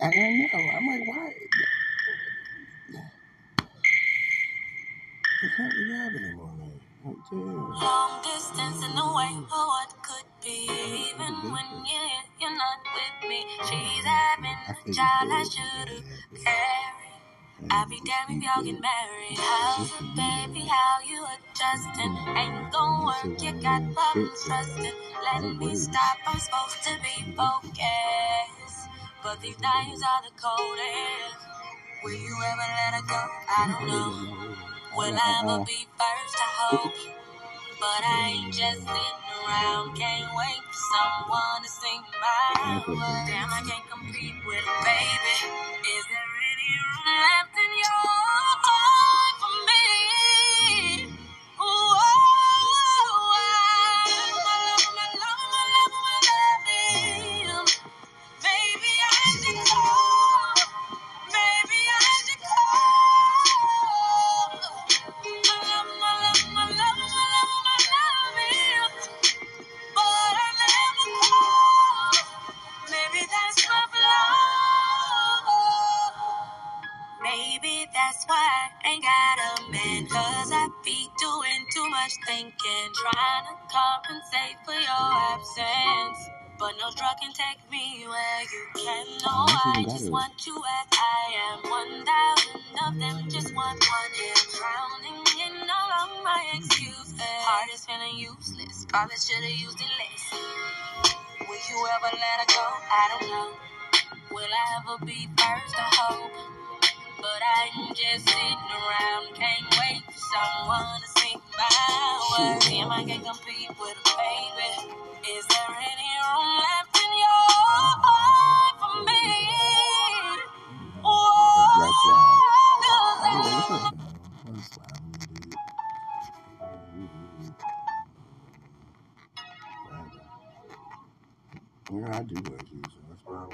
I don't know. I'm like, why? It can't be happening on there. Like. Long distance in the way for what could be. Even when you're you're not with me. She's having a child I should have carried. I'll be damned if y'all get married. How's it, baby? How you adjusting? Ain't gonna work, you got problems trusting. Let me stop, I'm supposed to be focused. But these nights are the coldest. Will you ever let her go? I don't know. Will I ever be first? I hope. But I ain't just sitting around. Can't wait for someone to sing my words. Damn, I can't compete with a baby. Is there any room left in your heart just want one. Yeah, drowning in all of my excuses. Heart is feeling useless. Probably should've used it less. Will you ever let her go? I don't know. Will I ever be first? I hope. But I'm just sitting around, can't wait for someone to sing my words. Damn, I can compete with a baby. Is there any room left in your heart for me? Yeah, I do that's why I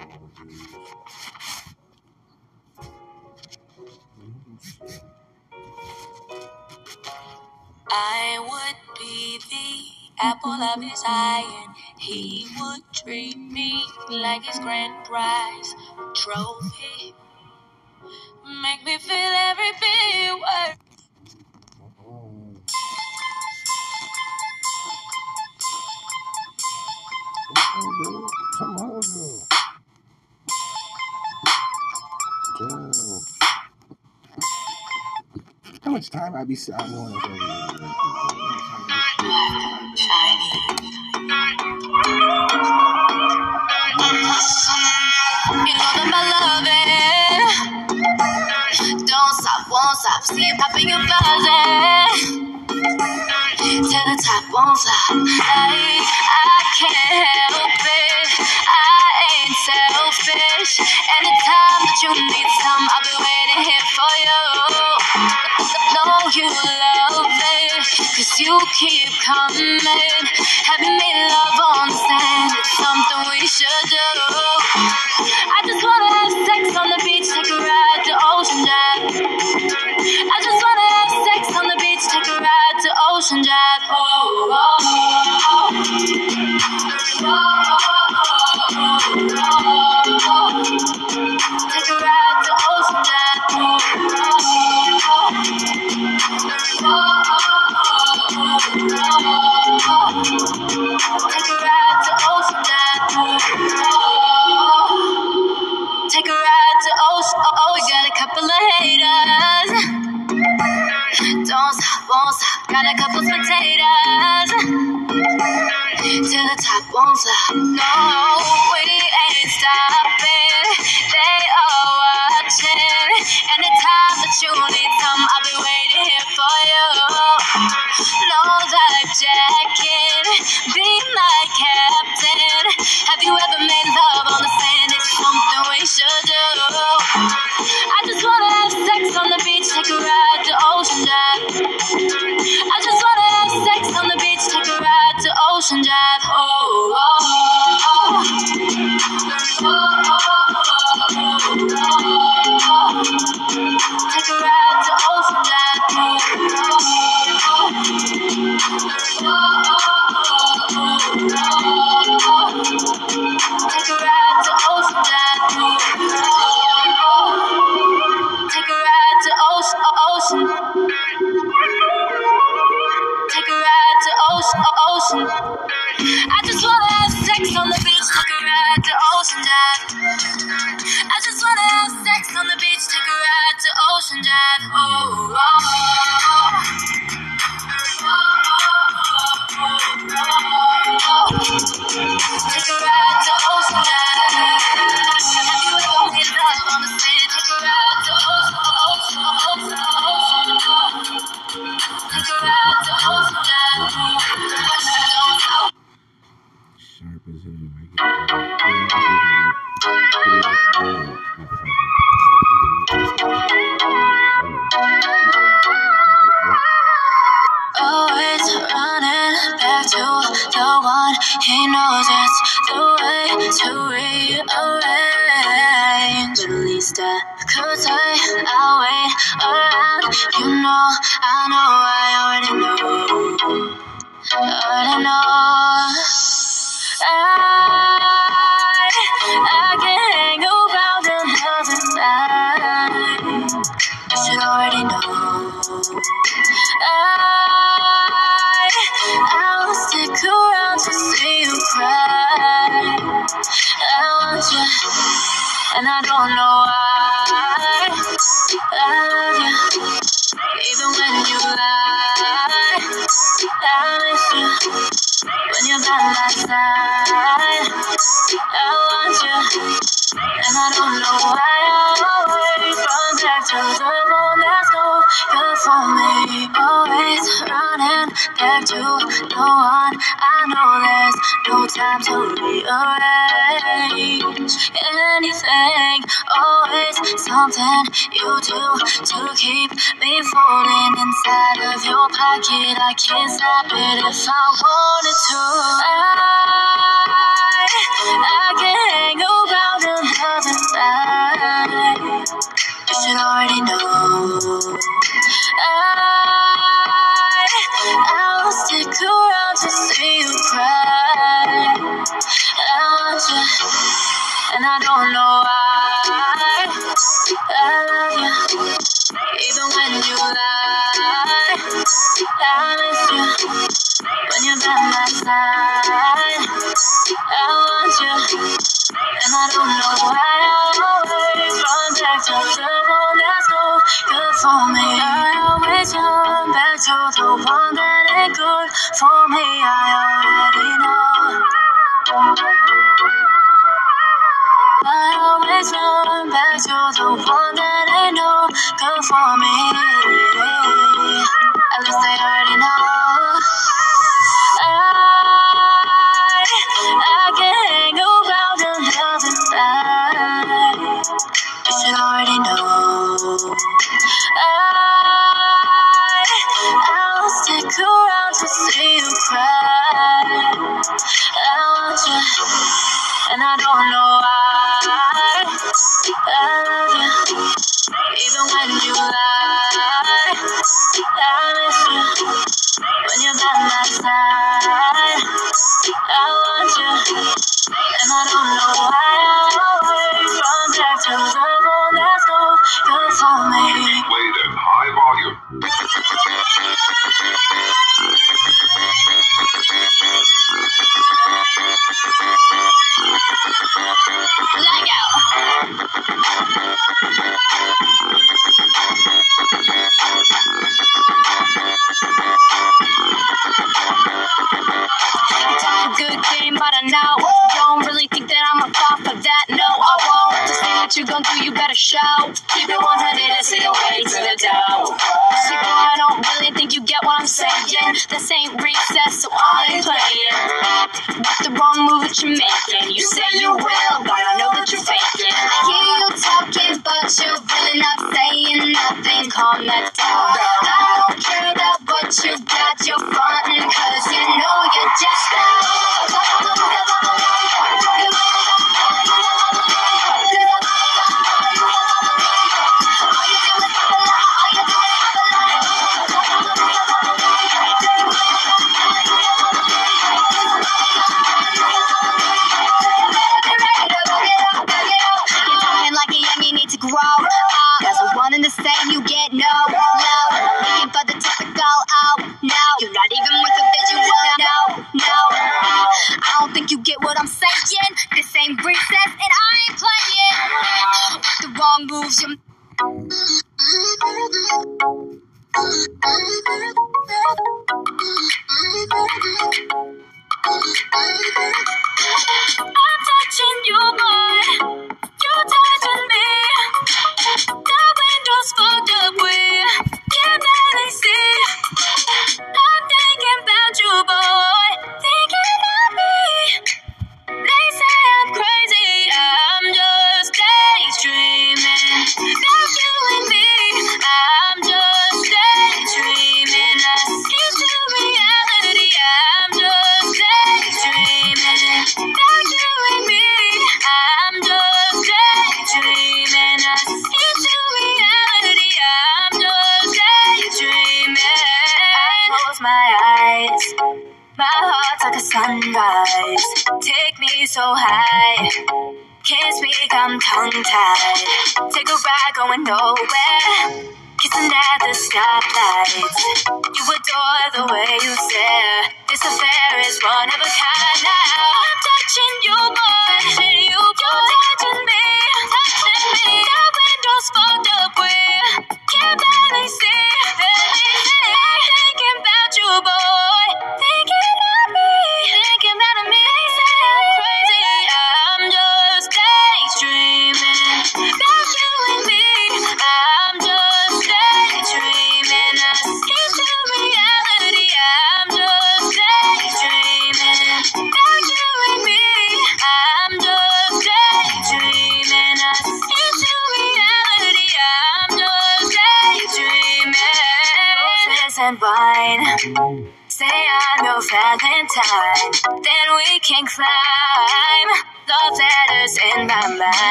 I would be the apple of his eye, and he would treat me like his grand prize trophy. Make me feel every bit worth. Come oh, oh, much time I be sitting on You know that I love it. Don't stop, won't stop. See you popping your buzzing. To the top, won't stop. Like, I can't help it. I ain't selfish. Anytime that you need love it. Cause you keep coming. Having me love on the sand. It's something we should do. I just wanna No, Masquerade to Ocean Drive. And I don't know why. I love you, even when you lie. I miss you when you're by my side. I want you, and I don't know why I always run back to the no good for me. Always running back to no one I know there's no time to rearrange anything. Always something you do to keep me floating inside of your pocket. I can't stop it if I wanted to. I, I can hang around another night. You should already know. I'll around to see you cry. I want you, and I don't know why. I love you, even when you lie. I miss you when you're by my side. I want you, and I don't know why I always run back to the one that's good for me. I always run back to the one that ain't good for me. I already know. I always run back to the one that ain't no good for me. Side. I want you, and I don't know why back to me. Played at high volume.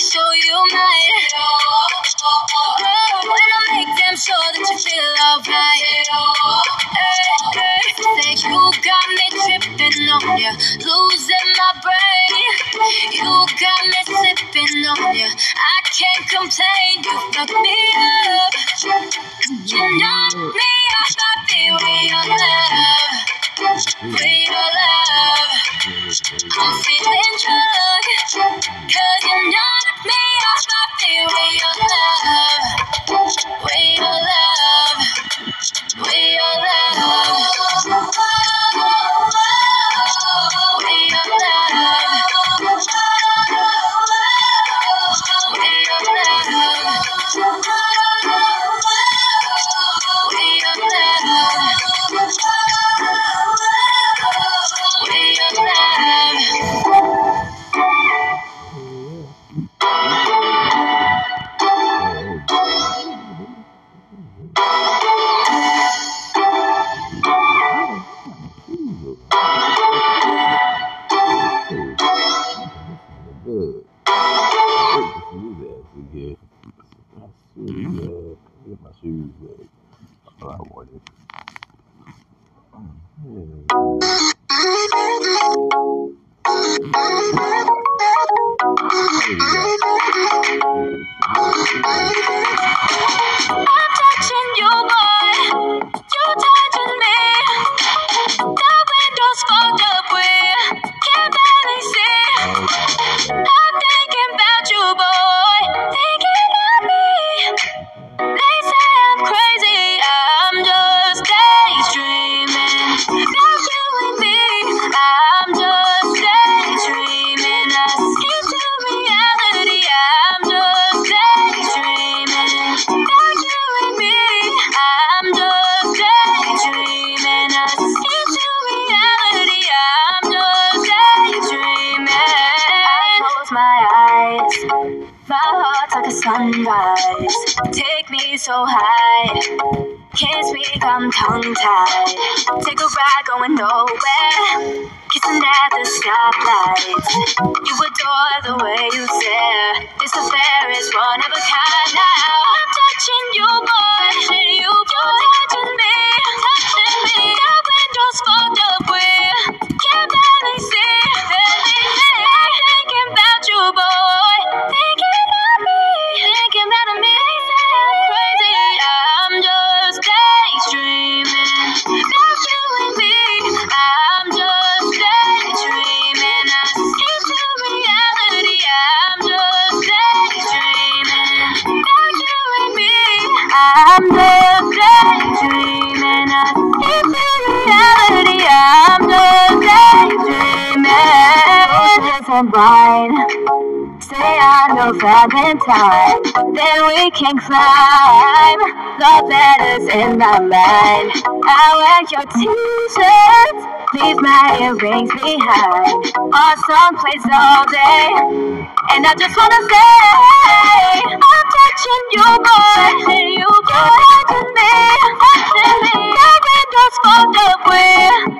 Show you mine. till in time. Then we can climb the letters in my mind. I wear your t-shirts, leave my earrings behind. Or someplace all day, and I just wanna say, I'm touching you, boy. You're to me, touching me. The windows fogged up with.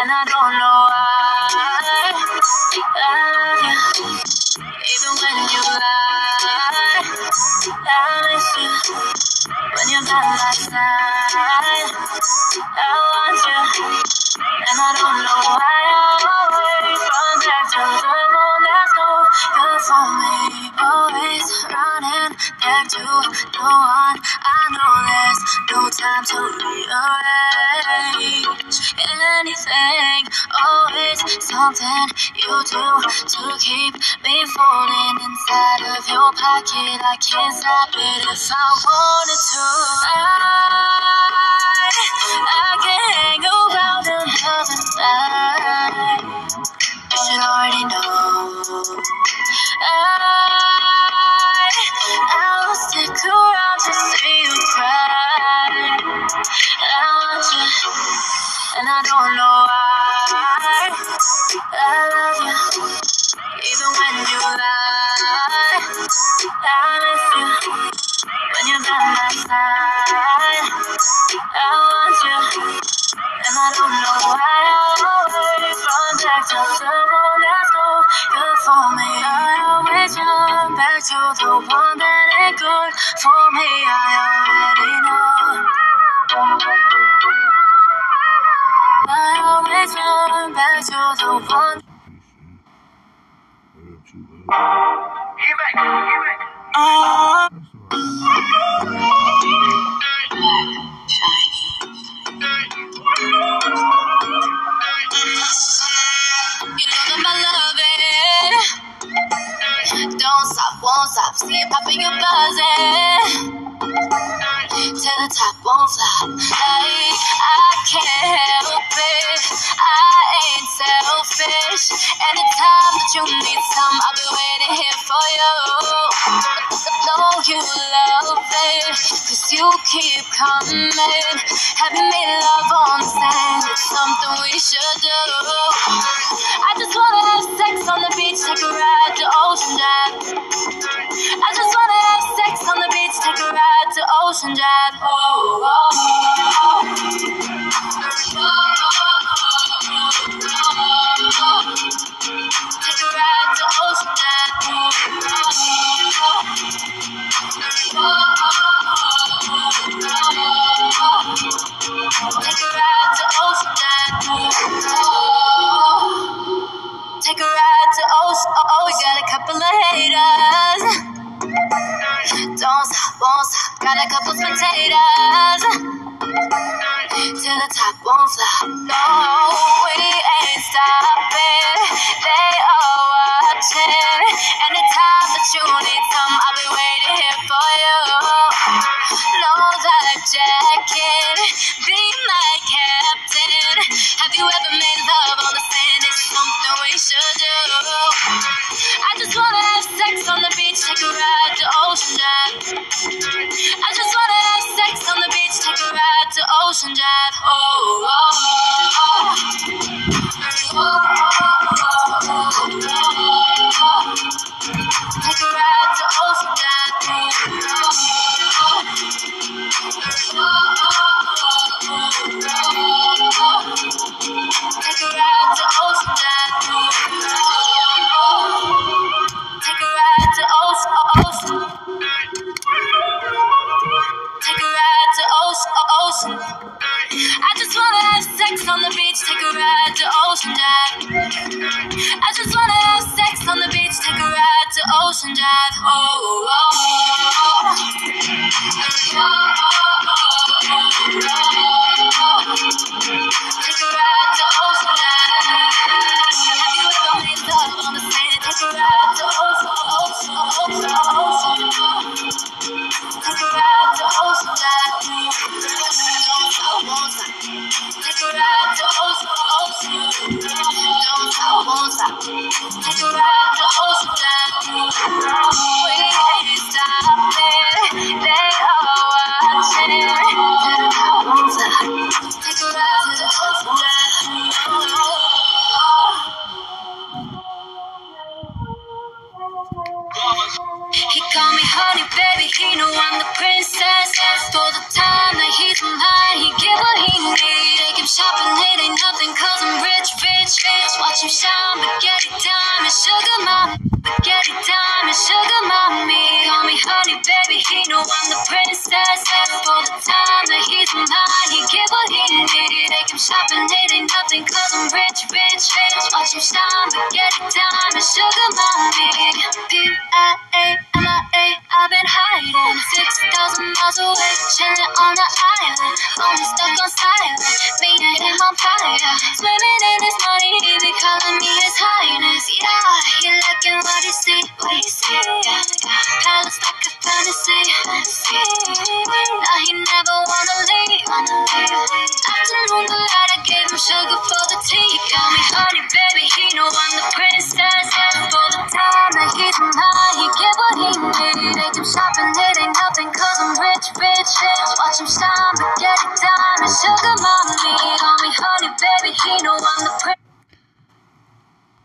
and I don't know why. I even when you lie. I miss you when you're by my side. I want you, and I don't know why. Running back to the one. I know there's no time to rearrange anything. Always something you do to keep me falling inside of your pocket. I can't stop it if I wanted to. I, I can hang around another night. You should already know. I, I'll to see you cry. I want you, and I don't know why. I love you, even when you lie. I miss you when you're by my side. I want you, and I don't know why. I always run back to the one that's no good for me. I always run back to the one that ain't good for me. I already know. I always run back to the one. Coming. Having me love on sand. It's something we should do. I just wanna have sex on the beach, take a ride to Ocean Drive. I just wanna have sex on the beach, take a ride to Ocean Drive. Oh, oh, oh. Ride I'm the princess. And all the time that he's mine, he give what he need. Take him shopping, it ain't nothing, cause I'm rich, rich, rich. Watch him shine, but get it and sugar mommy. P-I-A-M-I-A, I've been 6,000 miles away, chilling on the island Only stuck on silent, me and him on fire Swimming in his money, he be calling me his highness Yeah, he liking what he see, what he see Yeah, yeah, palace like a fantasy, Now he never wanna leave, wanna leave Afternoon I gave him sugar for the tea He call me honey, baby, he know I'm the princess getting. They keep shopping, it ain't helping cause I'm rich, rich, rich. Watch him shine, but get it done. And sugar mama call me, honey, baby, he know I'm the prince.